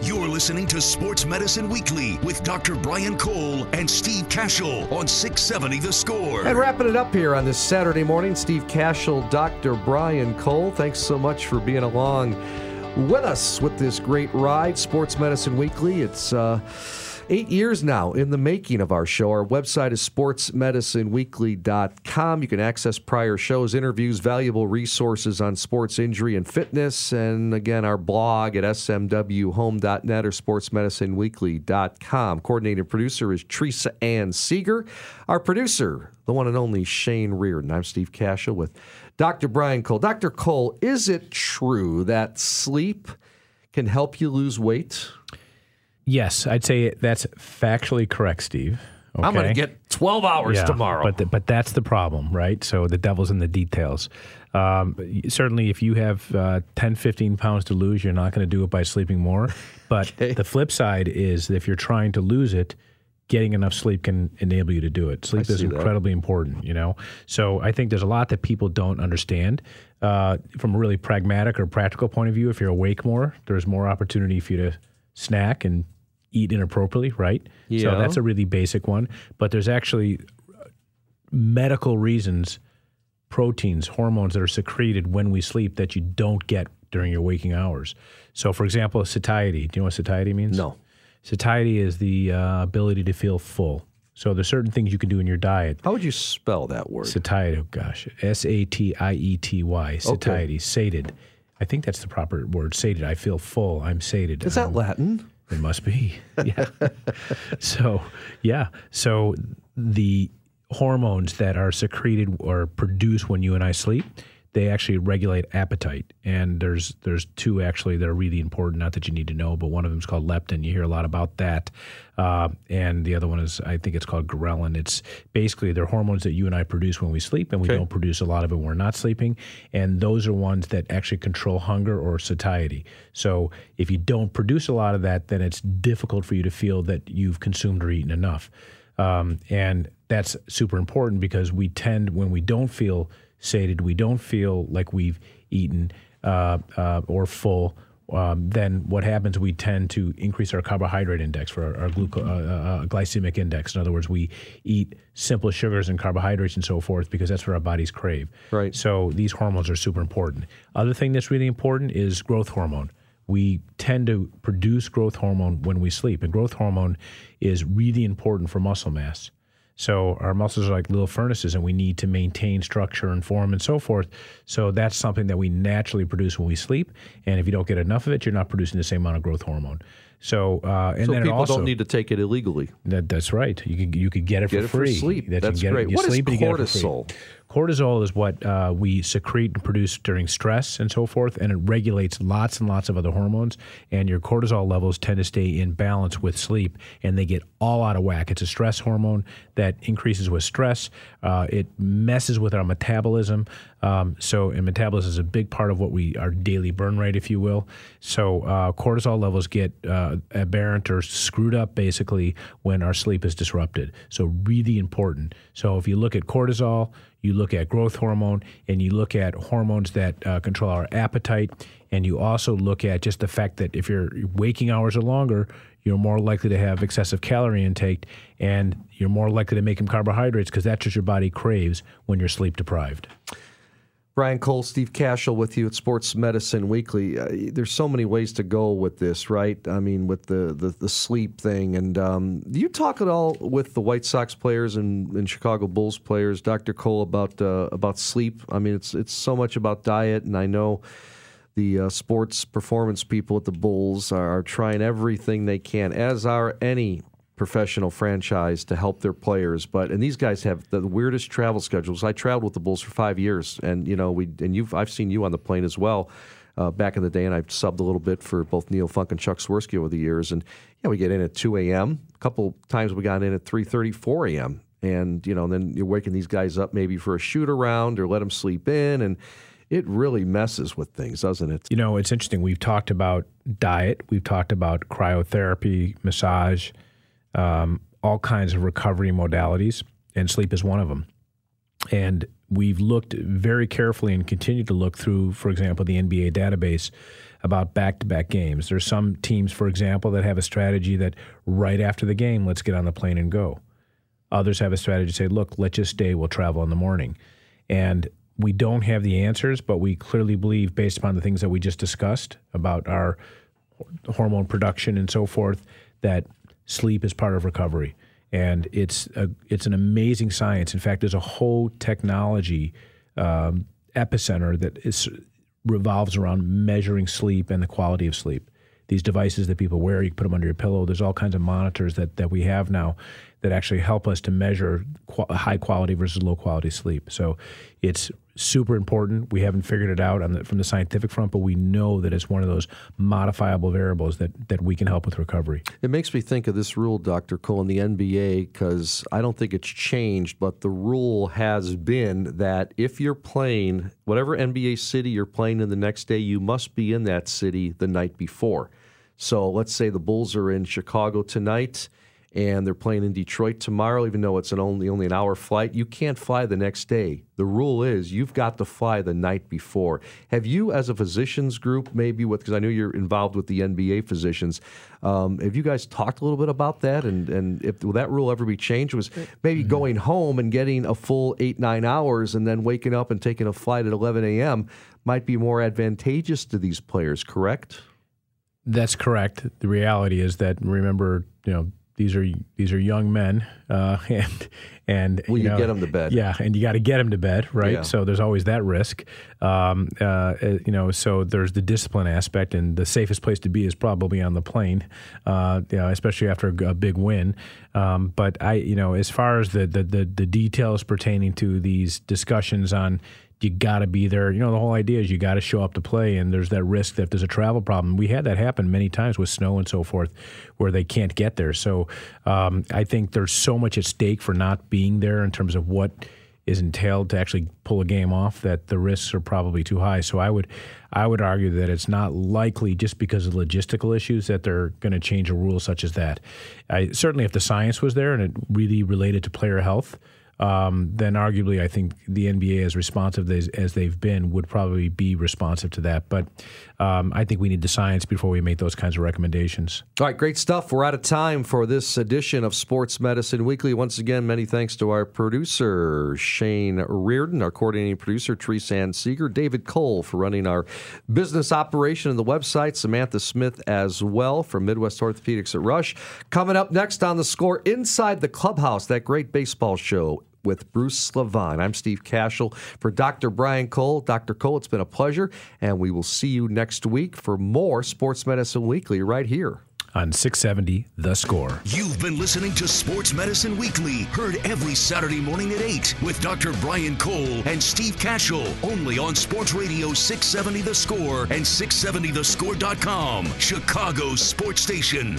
You're listening to Sports Medicine Weekly with Dr. Brian Cole and Steve Kashul on 670 The Score. And wrapping it up here on this Saturday morning, Steve Kashul, Dr. Brian Cole. Thanks so much for being along with us with this great ride, Sports Medicine Weekly. It's uh, eight years now in the making of our show. Our website is sportsmedicineweekly.com. You can access prior shows, interviews, valuable resources on sports injury and fitness. And again, our blog at smwhome.net or sportsmedicineweekly.com. Coordinating producer is Teresa Ann Seeger. Our producer, the one and only Shane Reardon. I'm Steve Kashul with Dr. Brian Cole. Dr. Cole, is it true that sleep can help you lose weight? Yes, I'd say that's factually correct, Steve. Okay? I'm going to get 12 hours yeah, tomorrow. But the, but that's the problem, right? So the devil's in the details. Um, certainly, if you have uh, 10, 15 pounds to lose, you're not going to do it by sleeping more. But okay. the flip side is that if you're trying to lose it, getting enough sleep can enable you to do it. Sleep is incredibly that. important, you know. So I think there's a lot that people don't understand. Uh, from a really pragmatic or practical point of view, if you're awake more, there's more opportunity for you to snack and eat inappropriately, right? Yeah. So that's a really basic one. But there's actually medical reasons, proteins, hormones that are secreted when we sleep that you don't get during your waking hours. So, for example, satiety. Do you know what satiety means? No. Satiety is the uh, ability to feel full. So there's certain things you can do in your diet. How would you spell that word? Satiety. Oh gosh, S A T I E T Y. Satiety. Okay. Sated. I think that's the proper word. Sated. I feel full. I'm sated. Is that Latin? It must be. Yeah. so, yeah. So the hormones that are secreted or produced when you and I sleep, they actually regulate appetite. And there's there's two actually that are really important. Not that you need to know, but one of them is called leptin. You hear a lot about that. Uh, and the other one is I think it's called ghrelin. It's basically they're hormones that you and I produce when we sleep, and we okay. don't produce a lot of it when we're not sleeping. And those are ones that actually control hunger or satiety. So if you don't produce a lot of that, then it's difficult for you to feel that you've consumed or eaten enough. Um, and that's super important because we tend when we don't feel sated, we don't feel like we've eaten uh, uh, or full, um, then what happens? We tend to increase our carbohydrate index for our, our gluco- uh, uh, glycemic index. In other words, we eat simple sugars and carbohydrates and so forth because that's what our bodies crave. Right. So these hormones are super important. Other thing that's really important is growth hormone. We tend to produce growth hormone when we sleep, and growth hormone is really important for muscle mass. So our muscles are like little furnaces, and we need to maintain structure and form and so forth. So that's something that we naturally produce when we sleep. And if you don't get enough of it, you're not producing the same amount of growth hormone. So, uh, and so then people also, don't need to take it illegally. That, that's right. You could you could get it get for it free. For sleep. That that's you great. It, you what is cortisol? Cortisol is what uh, we secrete and produce during stress and so forth, and it regulates lots and lots of other hormones. And your cortisol levels tend to stay in balance with sleep, and they get all out of whack. It's a stress hormone that increases with stress. Uh, it messes with our metabolism. Um, so, and metabolism is a big part of what we our daily burn rate, if you will. So, uh, cortisol levels get uh, aberrant or screwed up basically when our sleep is disrupted. So, really important. So, if you look at cortisol, you look at growth hormone, and you look at hormones that uh, control our appetite, and you also look at just the fact that if your waking hours are longer, you're more likely to have excessive calorie intake, and you're more likely to make them carbohydrates because that's what your body craves when you're sleep deprived. Brian Cole, Steve Kashul with you at Sports Medicine Weekly. Uh, there's so many ways to go with this, right? I mean, with the, the, the sleep thing. And um, you talk at all with the White Sox players and, and Chicago Bulls players, Dr. Cole, about uh, about sleep? I mean, it's it's so much about diet, and I know the uh, sports performance people at the Bulls are trying everything they can, as are any professional franchise to help their players. But and these guys have the weirdest travel schedules. I traveled with the Bulls for five years, and you know we and you've I've seen you on the plane as well. Uh, back in the day, and I've subbed a little bit for both Neil Funk and Chuck Swirsky over the years. And yeah, we get in at 2 a.m. A couple times we got in at 3:30, 4 a.m. And you know, and then you're waking these guys up maybe for a shoot around or let them sleep in, and it really messes with things, doesn't it? You know, it's interesting. We've talked about diet, we've talked about cryotherapy, massage, um, all kinds of recovery modalities, and sleep is one of them. And we've looked very carefully and continue to look through, for example, the NBA database about back to back games. There's some teams, for example, that have a strategy that right after the game, let's get on the plane and go. Others have a strategy to say, look, let's just stay, we'll travel in the morning. And we don't have the answers, but we clearly believe, based upon the things that we just discussed about our hormone production and so forth, that sleep is part of recovery. And it's a, it's an amazing science. In fact, there's a whole technology um, epicenter that is revolves around measuring sleep and the quality of sleep. These devices that people wear, you put them under your pillow. There's all kinds of monitors that, that we have now that actually help us to measure qu- high quality versus low quality sleep. So it's super important. We haven't figured it out the, from the scientific front, but we know that it's one of those modifiable variables that, that we can help with recovery. It makes me think of this rule, Dr. Cole, in the NBA, because I don't think it's changed, but the rule has been that if you're playing whatever NBA city you're playing in the next day, you must be in that city the night before. So let's say the Bulls are in Chicago tonight and they're playing in Detroit tomorrow, even though it's an only only an hour flight. You can't fly the next day. The rule is you've got to fly the night before. Have you, as a physicians group, maybe with because I know you're involved with the NBA physicians, um, have you guys talked a little bit about that? And and if will that rule ever be changed? Was maybe mm-hmm. going home and getting a full eight nine hours and then waking up and taking a flight at 11 a.m. might be more advantageous to these players. Correct. That's correct. The reality is that remember, you know, these are these are young men, uh, and and well, you, know, get them to bed, yeah, and you got to get them to bed, right? Yeah. So there's always that risk, um, uh, uh, you know. So there's the discipline aspect, and the safest place to be is probably on the plane, uh, you know, especially after a, a big win. Um, but I, you know, as far as the, the the the details pertaining to these discussions on you got to be there. You know, the whole idea is you got to show up to play, and there's that risk that if there's a travel problem. We had that happen many times with snow and so forth, where they can't get there. So um, I think there's so much at stake for not being there in terms of what is entailed to actually pull a game off that the risks are probably too high. So I would, I would argue that it's not likely just because of logistical issues that they're going to change a rule such as that. I, certainly, if the science was there and it really related to player health um, then arguably I think the NBA, as responsive as, as, they've been, would probably be responsive to that. But um, I think we need the science before we make those kinds of recommendations. All right, great stuff. We're out of time for this edition of Sports Medicine Weekly. Once again, many thanks to our producer, Shane Reardon, our coordinating producer, Teresa Ann Seeger, David Cole for running our business operation and the website, Samantha Smith as well from Midwest Orthopedics at Rush. Coming up next on the score, Inside the Clubhouse, that great baseball show with Bruce Slavon. I'm Steve Kashul for Dr. Brian Cole. Dr. Cole, it's been a pleasure, and we will see you next week for more Sports Medicine Weekly right here on 670 The Score. You've been listening to Sports Medicine Weekly, heard every Saturday morning at 8 with Dr. Brian Cole and Steve Kashul, only on Sports Radio 670 The Score and 670thescore.com, Chicago's sports station.